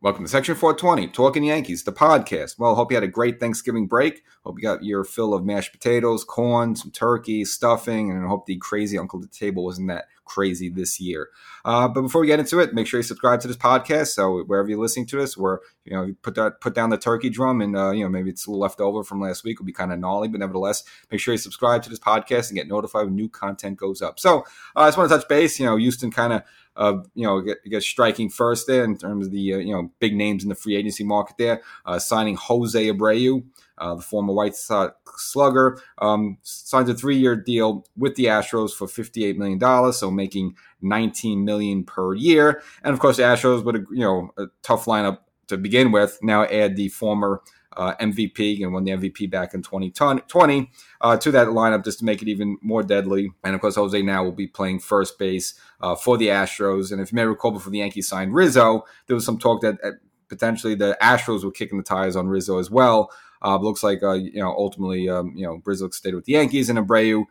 Welcome to Section 420, Talking Yankees, the podcast. Well, hope you had a great Thanksgiving break. Hope you got your fill of mashed potatoes, corn, some turkey, stuffing, and I hope the crazy Uncle at the table wasn't that crazy this year. Uh, but before we get into it, make sure you subscribe to this podcast. So wherever you're listening to this, where you know you put that put down the turkey drum, and uh, you know maybe it's a little left over from last week, will be kind of gnarly, but nevertheless, make sure you subscribe to this podcast and get notified when new content goes up. So uh, I just want to touch base. You know, Houston kind of you know, I guess striking first there in terms of the uh, you know big names in the free agency market there, uh, signing Jose Abreu, uh, the former White Sox slugger, um, signs a three-year deal with the Astros for fifty-eight million dollars, so making nineteen million per year. And of course, the Astros a you know a tough lineup to begin with. Now add the former uh, MVP and won the MVP back in 2020 uh, to that lineup just to make it even more deadly. And of course, Jose now will be playing first base uh, for the Astros. And if you may recall, before the Yankees signed Rizzo, there was some talk that uh, potentially the Astros were kicking the tires on Rizzo as well. Uh, looks like uh, you know ultimately um, you know Rizzo stayed with the Yankees and Abreu.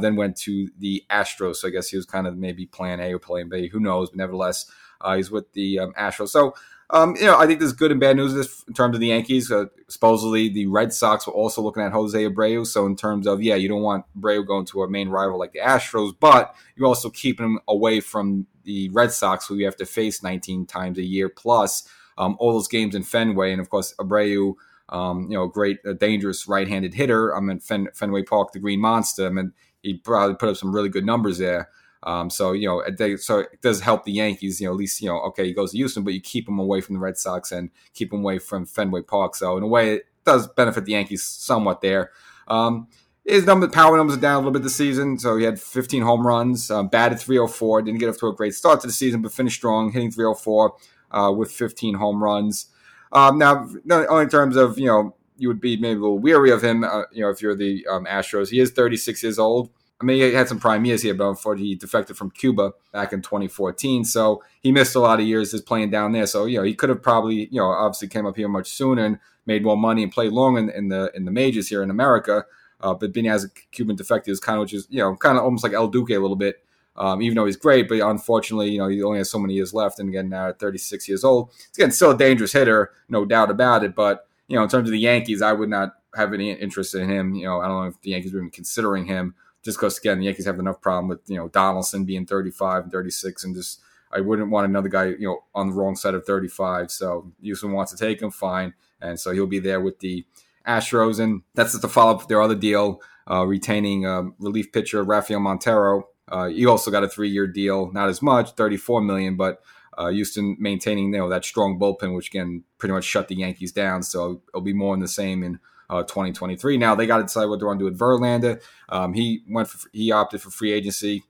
Then went to the Astros. So I guess he was kind of maybe plan A or plan B. Who knows? But nevertheless, he's with the um, Astros. So um, you know, I think there's good and bad news in terms of the Yankees. Uh, supposedly, the Red Sox were also looking at Jose Abreu. So, in terms of, yeah, you don't want Abreu going to a main rival like the Astros, but you're also keeping him away from the Red Sox, who you have to face 19 times a year, plus um, all those games in Fenway. And of course, Abreu, um, you know, great, uh, dangerous right handed hitter. I'm in Fen- Fenway Park, the Green Monster. I mean, he probably put up some really good numbers there. Um, so you know, they, so it does help the Yankees. You know, at least you know, okay, he goes to Houston, but you keep him away from the Red Sox and keep him away from Fenway Park. So in a way, it does benefit the Yankees somewhat there. Um, his number, power numbers are down a little bit this season. So he had 15 home runs, um, batted 304, didn't get off to a great start to the season, but finished strong, hitting 304 uh, with 15 home runs. Um, now, only in terms of you know, you would be maybe a little weary of him. Uh, you know, if you're the um, Astros, he is 36 years old. I mean, he had some prime years here, but unfortunately, he defected from Cuba back in 2014. So he missed a lot of years just playing down there. So you know, he could have probably, you know, obviously came up here much sooner and made more money and played long in, in the in the majors here in America. Uh, but being as a Cuban defective is kind of which is you know kind of almost like El Duque a little bit. Um, even though he's great, but unfortunately, you know, he only has so many years left. And again, now at 36 years old, he's again still a dangerous hitter, no doubt about it. But you know, in terms of the Yankees, I would not have any interest in him. You know, I don't know if the Yankees were even considering him just because again the Yankees have enough problem with you know Donaldson being 35 and 36 and just I wouldn't want another guy you know on the wrong side of 35 so Houston wants to take him fine. And so he'll be there with the Astros. And that's just to follow up their other deal uh, retaining um, relief pitcher Rafael Montero. Uh, he also got a three year deal not as much 34 million but uh, Houston maintaining you know that strong bullpen which again pretty much shut the Yankees down. So it'll be more in the same in uh, 2023. Now they got to decide what they want to do with Verlander. Um, he went for, he opted for free agency,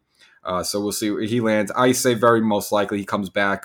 uh, so we'll see where he lands. I say very most likely he comes back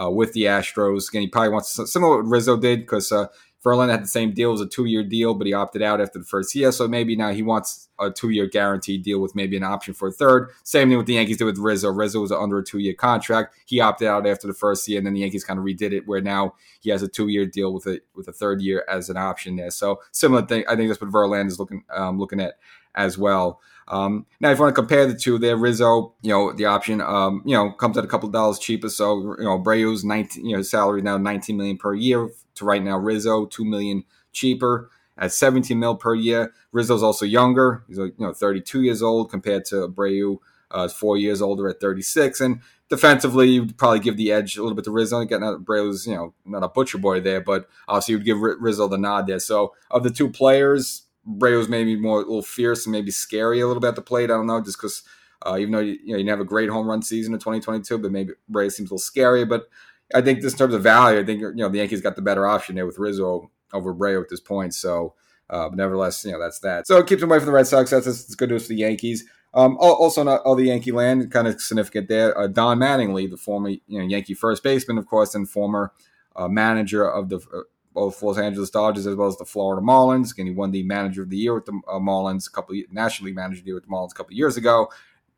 uh, with the Astros. Again, he probably wants similar what Rizzo did because uh, Verlander had the same deal. It was a two year deal, but he opted out after the first year. So maybe now he wants a two year guaranteed deal with maybe an option for a third. Same thing with the Yankees did with Rizzo. Rizzo was under a two year contract. He opted out after the first year, and then the Yankees kind of redid it where now he has a two year deal with a with a third year as an option there. So similar thing. I think that's what Verlander is looking um, looking at as well. Um, now, if you want to compare the two, there, Rizzo, you know, the option, um, you know, comes at a couple dollars cheaper. So, you know, Abreu's 19, you know, salary now 19 million per year to right now Rizzo, 2 million cheaper at 17 mil per year. Rizzo's also younger. He's, you know, 32 years old compared to Abreu, uh, four years older at 36. And defensively, you'd probably give the edge a little bit to Rizzo. Again, Abreu's, you know, not a butcher boy there, but obviously you'd give Rizzo the nod there. So of the two players, Bray was maybe more a little fierce and maybe scary a little bit at the plate. I don't know, just because uh, even though you, you know you have a great home run season in 2022, but maybe Bray seems a little scary. But I think in terms of value, I think you know the Yankees got the better option there with Rizzo over Bray at this point. So, uh, nevertheless, you know that's that. So it keeps him away from the Red Sox. That's, that's good news for the Yankees. Um, also, not all the Yankee land, kind of significant there. Uh, Don Mattingly, the former you know Yankee first baseman, of course, and former uh, manager of the uh, both Los Angeles Dodgers as well as the Florida Marlins. Again, he won the Manager of the Year with the uh, Marlins a couple of, National League Manager of the Year with the Marlins a couple of years ago.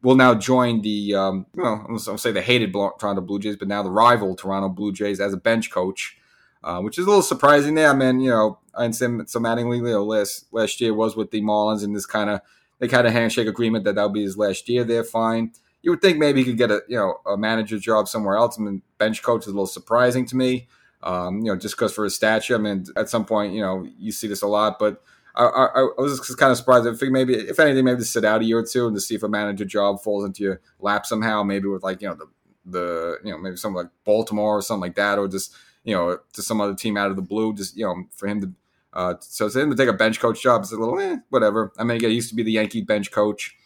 Will now join the um, well, I'll say the hated Toronto Blue Jays, but now the rival Toronto Blue Jays as a bench coach, uh, which is a little surprising. There, I mean, you know, and some so Mattingly, you last last year was with the Marlins, and this kind of they kind of handshake agreement that that'll be his last year. They're fine. You would think maybe he could get a you know a manager job somewhere else. I mean, bench coach is a little surprising to me. Um, you know, just because for his stature. I mean, at some point, you know, you see this a lot, but I, I, I was just kind of surprised. I think maybe, if anything, maybe to sit out a year or two and to see if a manager job falls into your lap somehow. Maybe with like you know the the you know maybe something like Baltimore or something like that, or just you know to some other team out of the blue. Just you know for him to uh, so for him to take a bench coach job is a little eh, whatever. I mean, he used to be the Yankee bench coach.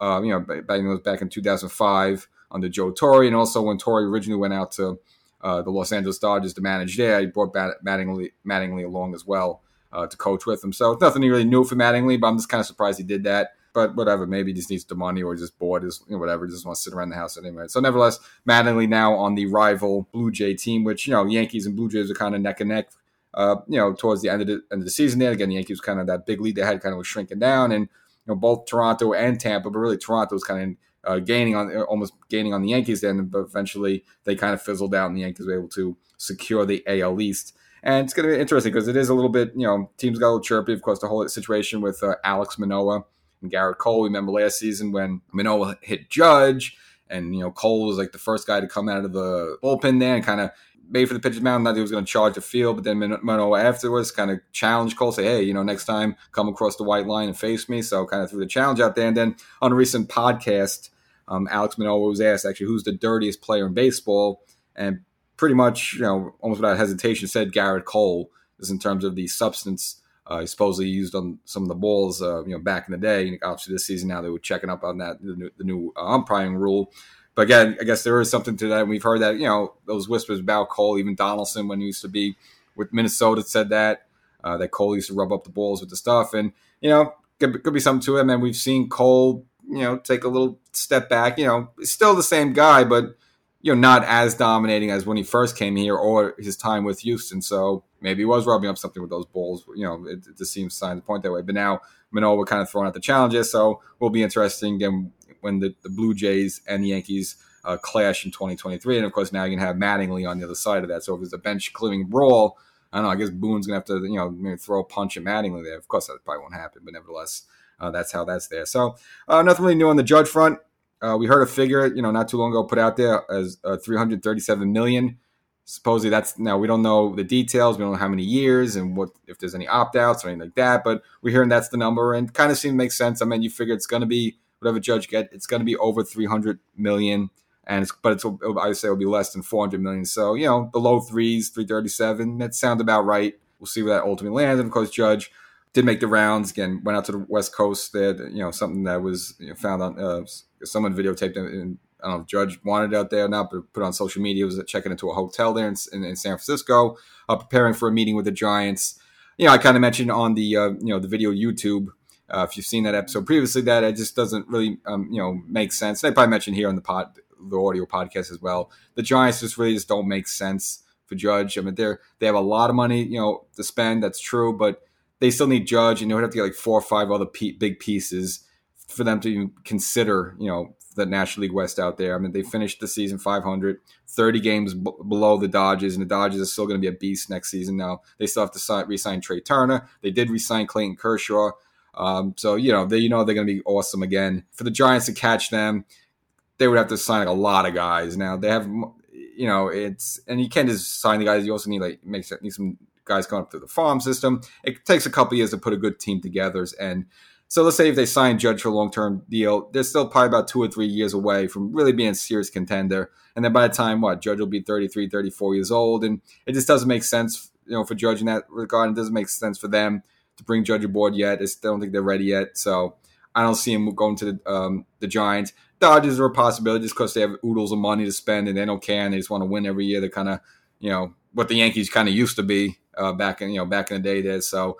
Uh, you know, back in 2005 under Joe Torre, and also when Torre originally went out to uh, the Los Angeles Dodgers to manage there, he brought Mattingly, Mattingly along as well uh, to coach with him. So nothing really new for Mattingly, but I'm just kind of surprised he did that. But whatever, maybe he just needs the money or just bored, is you know, whatever, just wants to sit around the house anyway. So nevertheless, Mattingly now on the rival Blue Jay team, which you know Yankees and Blue Jays are kind of neck and neck. Uh, you know, towards the end of the end of the season, there again, the Yankees kind of that big lead they had kind of was shrinking down, and you know both Toronto and Tampa, but really Toronto was kind of uh, gaining on almost gaining on the Yankees then, but eventually they kind of fizzled out, and the Yankees were able to secure the AL East. And it's going to be interesting because it is a little bit, you know, teams got a little chirpy. Of course, the whole situation with uh, Alek Manoah and Gerrit Cole. Remember last season when Manoah hit Judge, and you know Cole was like the first guy to come out of the bullpen there and kind of made for the pitcher's mound. Not that he was going to charge the field, but then Manoah afterwards kind of challenged Cole, say, "Hey, you know, next time come across the white line and face me." So kind of threw the challenge out there. And then on a recent podcast, um, Alek Manoah was asked actually who's the dirtiest player in baseball, and pretty much, you know, almost without hesitation, said Gerrit Cole is in terms of the substance uh, supposedly used on some of the balls, uh, you know, back in the day. Obviously, this season now they were checking up on that the new, the new uh, umpiring rule. But again, I guess there is something to that. And we've heard that, you know, those whispers about Cole, even Donaldson when he used to be with Minnesota said that uh, that Cole used to rub up the balls with the stuff, and you know, could, could be something to it. And we've seen Cole, you know, take a little step back. You know, still the same guy, but you know, not as dominating as when he first came here or his time with Houston. So maybe he was rubbing up something with those balls. You know, it, it just seems signs point that way. But now Manoah were kind of throwing out the challenges, so will be interesting again when the, the Blue Jays and the Yankees uh, clash in 2023. And of course, now you can have Mattingly on the other side of that. So if it's a bench clearing brawl, I don't know. I guess Boone's gonna have to, you know, maybe throw a punch at Mattingly there. Of course, that probably won't happen, but nevertheless, uh, that's how that's there. So uh, nothing really new on the Judge front. Uh, we heard a figure, you know, not too long ago put out there as uh, 337 million. Supposedly that's now we don't know the details. We don't know how many years and what if there's any opt outs or anything like that. But we're hearing that's the number and kind of seems to make sense. I mean, you figure it's going to be whatever judge get, it's going to be over 300 million. And it's, but it's I say it'll be less than 400 million. So you know, the low threes, 337. That sounds about right. We'll see where that ultimately lands. And of course, Judge did make the rounds again. Went out to the West Coast. There, you know, something that was you know, found on uh, someone videotaped it. And I don't know if Judge wanted it out there or not, but put on social media. Was checking into a hotel there in, in, in San Francisco, uh, preparing for a meeting with the Giants. You know, I kind of mentioned on the uh, you know the video YouTube. Uh, if you've seen that episode previously, that it just doesn't really um, you know make sense. And I probably mentioned here on the pod, the audio podcast as well. The Giants just really just don't make sense for Judge. I mean, they're they have a lot of money, you know, to spend. That's true, but they still need Judge, and they would have to get like four or five other big pieces for them to even consider, you know, the National League West out there. I mean, they finished the season 500, 30 games b- below the Dodgers, and the Dodgers are still going to be a beast next season. Now they still have to sign, re-sign Trea Turner. They did re-sign Clayton Kershaw, um, so you know they you know they're going to be awesome again. For the Giants to catch them, they would have to sign like a lot of guys. Now they have, you know, it's and you can't just sign the guys. You also need like make need some guys coming up through the farm system. It takes a couple years to put a good team together and so let's say if they sign Judge for a long term deal, they're still probably about two or three years away from really being a serious contender. And then by the time what Judge will be 33, 34 years old, and it just doesn't make sense, you know, for Judge in that regard. It doesn't make sense for them to bring Judge aboard yet. I don't think they're ready yet. So I don't see him going to the, um, the Giants. Dodgers are a possibility just because they have oodles of money to spend and they don't care and they just want to win every year. They're kind of, you know, what the Yankees kind of used to be uh, back in you know back in the day there. So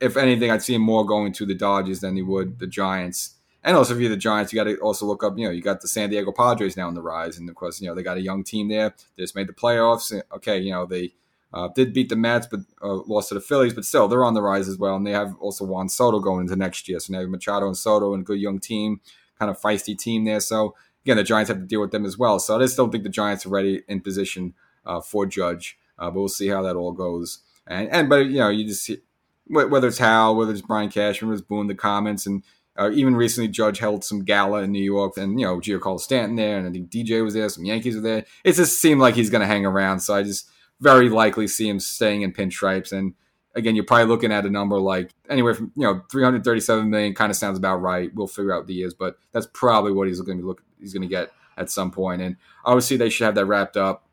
if anything, I'd see him more going to the Dodgers than he would the Giants. And also, if you're the Giants, you got to also look up. You know, you got the San Diego Padres now on the rise, and of course, you know they got a young team there. They just made the playoffs. Okay, you know they uh, did beat the Mets, but uh, lost to the Phillies. But still, they're on the rise as well, and they have also Juan Soto going into next year. So now Machado and Soto and a good young team, kind of feisty team there. So again, the Giants have to deal with them as well. So I just don't think the Giants are ready in position uh, for Judge, uh, but we'll see how that all goes. And and but you know you just whether it's Hal, whether it's Brian Cashman, whether it's Boone, the comments, and uh, even recently Judge held some gala in New York, and you know Giancarlo Stanton there, and I think DJ was there, some Yankees were there. It just seemed like he's going to hang around, so I just very likely see him staying in pinstripes. And again, you're probably looking at a number like anywhere from you know 337 million. Kind of sounds about right. We'll figure out the years, but that's probably what he's going to be looking. He's going to get at some point. And obviously, they should have that wrapped up.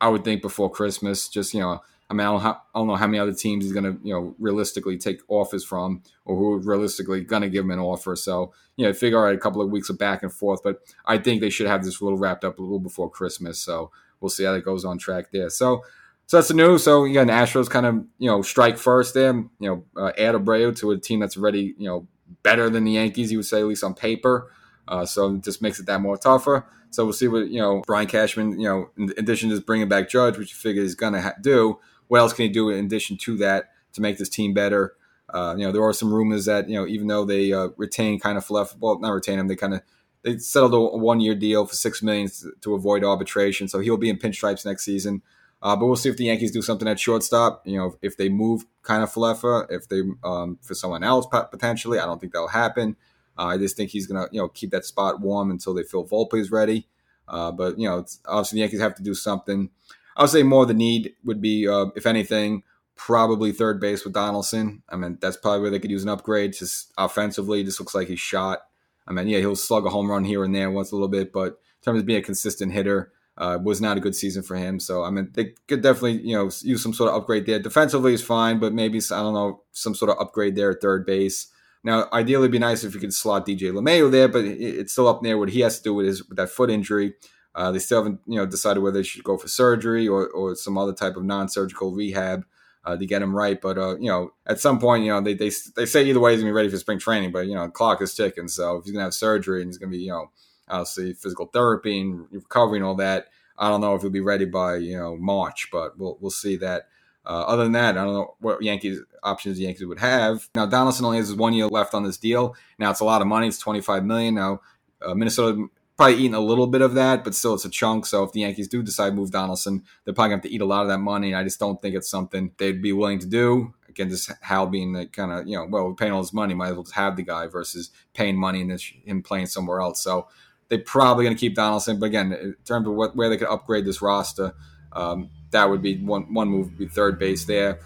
I would think before Christmas. Just you know, I mean, I don't, I don't know how many other teams he's going to you know realistically take offers from, or who realistically going to give him an offer. So you know, figure out a couple of weeks of back and forth. But I think they should have this little wrapped up a little before Christmas. So we'll see how that goes on track there. So so that's the news. So again, Astros kind of you know strike first there. You know, uh, add Abreu to a team that's already you know better than the Yankees. You would say at least on paper. Uh, so it just makes it that more tougher. So we'll see what you know Brian Cashman. You know, in addition to bringing back Judge, which you figure he's to ha- do, what else can he do in addition to that to make this team better? Uh, you know, there are some rumors that you know even though they uh, retain Kiner-Falefa, well, not retain him, they kind of they settled a one year deal for six million to, to avoid arbitration. So he'll be in pinstripes next season. Uh, but we'll see if the Yankees do something at shortstop. You know, if they move Kiner-Falefa, if they um, for someone else potentially, I don't think that'll happen. Uh, I just think he's gonna you know keep that spot warm until they feel Volpe is ready. Uh, but you know, obviously the Yankees have to do something. I would say more the need would be, uh, if anything, probably third base with Donaldson. I mean, that's probably where they could use an upgrade. Just offensively, just looks like he's shot. I mean, yeah, he'll slug a home run here and there once a little bit, but in terms of being a consistent hitter, uh, was not a good season for him. So I mean, they could definitely you know use some sort of upgrade there. Defensively is fine, but maybe I don't know some sort of upgrade there at third base. Now, ideally, it'd be nice if you could slot DJ LeMahieu there, but it's still up there. What he has to do with his with that foot injury. Uh, they still haven't you know decided whether they should go for surgery or, or some other type of non-surgical rehab uh, to get him right. But uh, you know, at some point, you know, they, they they say either way he's gonna be ready for spring training. But you know, the clock is ticking. So if he's gonna have surgery and he's gonna be you know obviously physical therapy and recovery and all that. I don't know if he'll be ready by you know March, but we'll we'll see that. Uh, other than that, I don't know what Yankees options the Yankees would have. Now Donaldson only has one year left on this deal. Now it's a lot of money; it's twenty five million. Now uh, Minnesota probably eating a little bit of that, but still it's a chunk. So if the Yankees do decide to move Donaldson, they're probably going to have to eat a lot of that money. And I just don't think it's something they'd be willing to do. Again, just Hal being the kind of you know, well, we're paying all this money, might as well just have the guy versus paying money and him playing somewhere else. So they're probably going to keep Donaldson. But again, in terms of what, where they could upgrade this roster, um, that would be one one move. Would be third base there.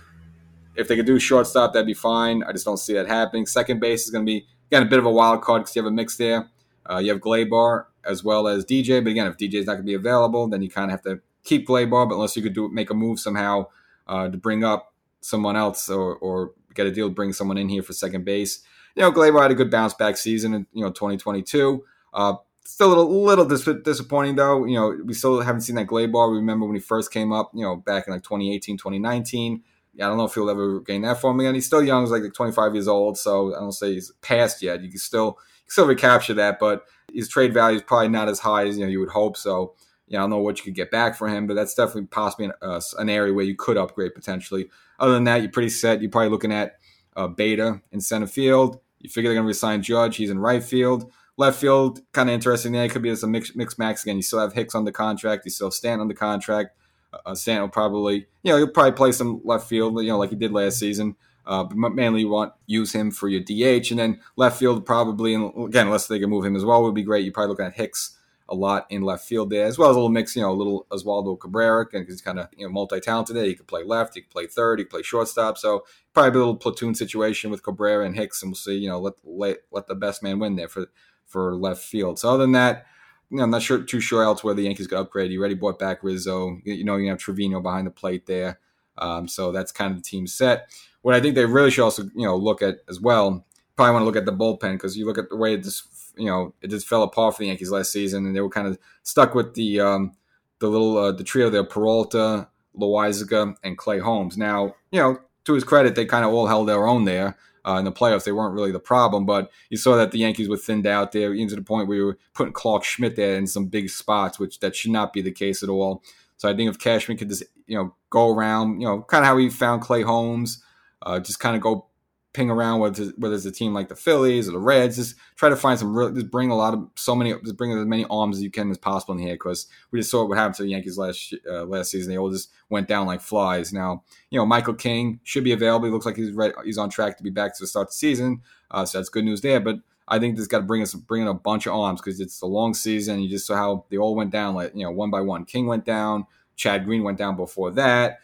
If they could do shortstop, that'd be fine. I just don't see that happening. Second base is going to be again a bit of a wild card because you have a mix there. Uh, you have Gleyber as well as DJ. But again, if DJ is not going to be available, then you kind of have to keep Gleyber. But unless you could do make a move somehow uh, to bring up someone else or, or get a deal to bring someone in here for second base. You know, Gleyber had a good bounce back season in you know 2022. Uh, Still a little, little dis- disappointing though. You know, we still haven't seen that Gleyber. Remember when he first came up, you know, back in like 2018, 2019. Yeah, I don't know if he'll ever gain that form again. He's still young. He's like 25 years old, so I don't say he's past yet. You can still you can still recapture that, but his trade value is probably not as high as you know you would hope. So, yeah, I don't know what you could get back for him, but that's definitely possibly an, uh, an area where you could upgrade potentially. Other than that, you're pretty set. You're probably looking at uh, Bader in center field. You figure they're going to resign Judge. He's in right field. Left field, kind of interesting. Yeah, it could be as a mix, mix max again. You still have Hicks on the contract. You still have Stanton on the contract. Uh, Stanton will probably, you know, he'll probably play some left field, you know, like he did last season. Uh, but mainly you want use him for your DH, and then left field probably, and again, unless they can move him as well, would be great. You're probably looking at Hicks a lot in left field there, as well as a little mix, you know, a little Oswaldo Cabrera, because he's kind of you know multi-talented. There, he could play left, he could play third, he could play shortstop. So probably a little platoon situation with Cabrera and Hicks, and we'll see. You know, let let, let the best man win there for for left field. So other than that, you know, I'm not sure too sure else where the Yankees could upgrade. You already bought back Rizzo. You know, you have Trevino behind the plate there. Um, so that's kind of the team set. What I think they really should also, you know, look at as well. Probably want to look at the bullpen because you look at the way it just, you know, it just fell apart for the Yankees last season, and they were kind of stuck with the um, the little uh, the trio there: Peralta, Loaisiga, and Clay Holmes. Now, you know, to his credit, they kind of all held their own there uh, in the playoffs. They weren't really the problem, but you saw that the Yankees were thinned out there, even to the point where you were putting Clarke Schmidt there in some big spots, which that should not be the case at all. So I think if Cashman could just you know go around, you know, kind of how he found Clay Holmes, uh, just kind of go ping around it's, whether it's a team like the Phillies or the Reds. Just try to find some real, just bring a lot of so many, just bring as many arms as you can as possible in here because we just saw what happened to the Yankees last uh, last season. They all just went down like flies. Now you know Michael King should be available. He looks like he's ready, he's on track to be back to start the season. Uh, so that's good news there. But I think this got to bring us bring in a bunch of arms because it's a long season. You just saw how they all went down like you know one by one. King went down. Chad Green went down before that.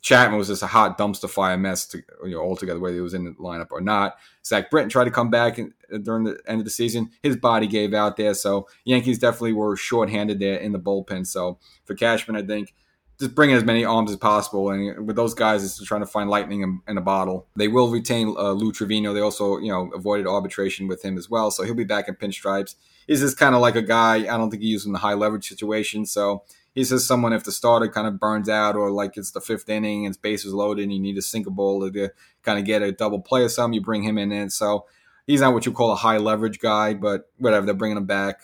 Chapman was just a hot dumpster fire mess to, you know, altogether, whether he was in the lineup or not. Zach Britton tried to come back in, during the end of the season. His body gave out there. So Yankees definitely were shorthanded there in the bullpen. So for Cashman, I think just bring in as many arms as possible. And with those guys, it's trying to find lightning in, in a bottle. They will retain uh, Lou Trivino. They also, you know, avoided arbitration with him as well. So he'll be back in pinstripes. He's just kind of like a guy. I don't think he uses in the high leverage situation. So he says someone if the starter kind of burns out or like it's the fifth inning and bases loaded and you need to sink a ball to kind of get a double play or something, you bring him in. And so he's not what you call a high leverage guy, but whatever. They're bringing him back.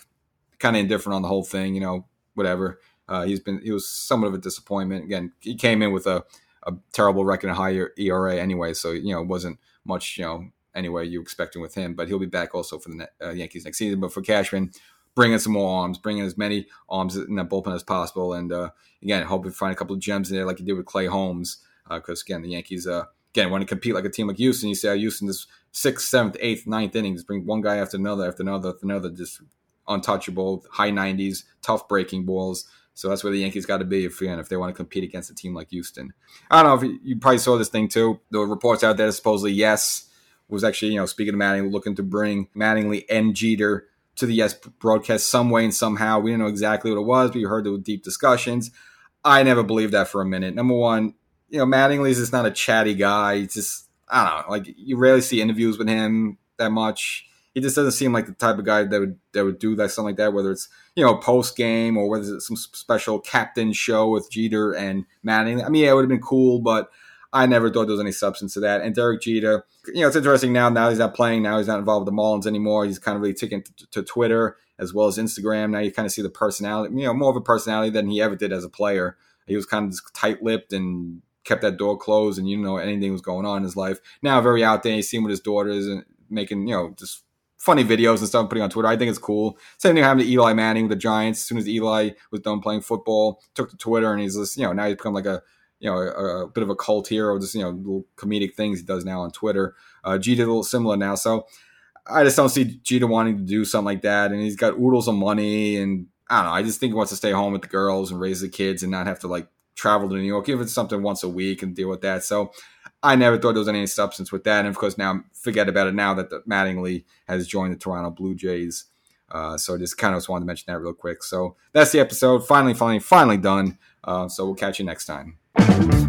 Kind of indifferent on the whole thing, you know, whatever. Uh, he's been he was somewhat of a disappointment. Again, he came in with a, a terrible record and higher ERA anyway, so you know it wasn't much you know anyway you expecting with him. But he'll be back also for the uh, Yankees next season. But for Cashman, bring in some more arms, bring in as many arms in that bullpen as possible, and uh, again, hope we find a couple of gems in there like you did with Clay Holmes, because uh, again, the Yankees uh, again want to compete like a team like Houston. You see how Houston is sixth, seventh, eighth, ninth innings, bring one guy after another, after another, after another, just untouchable, high nineties, tough breaking balls. So that's where the Yankees got to be if, if they want to compete against a team like Houston. I don't know if you, you probably saw this thing too. The reports out there supposedly yes was actually you know speaking of Mattingly looking to bring Mattingly and Jeter to the Yes broadcast some way and somehow. We didn't know exactly what it was, but you heard the deep discussions. I never believed that for a minute. Number one, you know Mattingly's just not a chatty guy. He's just I don't know, like you rarely see interviews with him that much he just doesn't seem like the type of guy that would that would do that something like that. Whether it's you know post game or whether it's some special captain show with Jeter and Manning. I mean, yeah, it would have been cool, but I never thought there was any substance to that. And Derek Jeter, you know, it's interesting now. Now he's not playing. Now he's not involved with the Marlins anymore. He's kind of really taken to, to Twitter as well as Instagram. Now you kind of see the personality, you know, more of a personality than he ever did as a player. He was kind of just tight lipped and kept that door closed, and you know anything was going on in his life. Now very out there. He's seen with his daughters and making you know just funny videos and stuff putting on Twitter. I think it's cool. Same thing happened to Eli Manning with the Giants. As soon as Eli was done playing football, took to Twitter and he's just, you know, now he's become like a, you know, a, a bit of a cult hero, just, you know, little comedic things he does now on Twitter. Uh, Jeter a little similar now. So I just don't see Jeter wanting to do something like that. And he's got oodles of money and I don't know. I just think he wants to stay home with the girls and raise the kids and not have to like travel to New York, give it something once a week and deal with that. So I never thought there was any substance with that. And of course, now forget about it now that the Mattingly has joined the Toronto Blue Jays. Uh, so just kind of just wanted to mention that real quick. So that's the episode. Finally, finally, finally done. Uh, so we'll catch you next time. Thank you.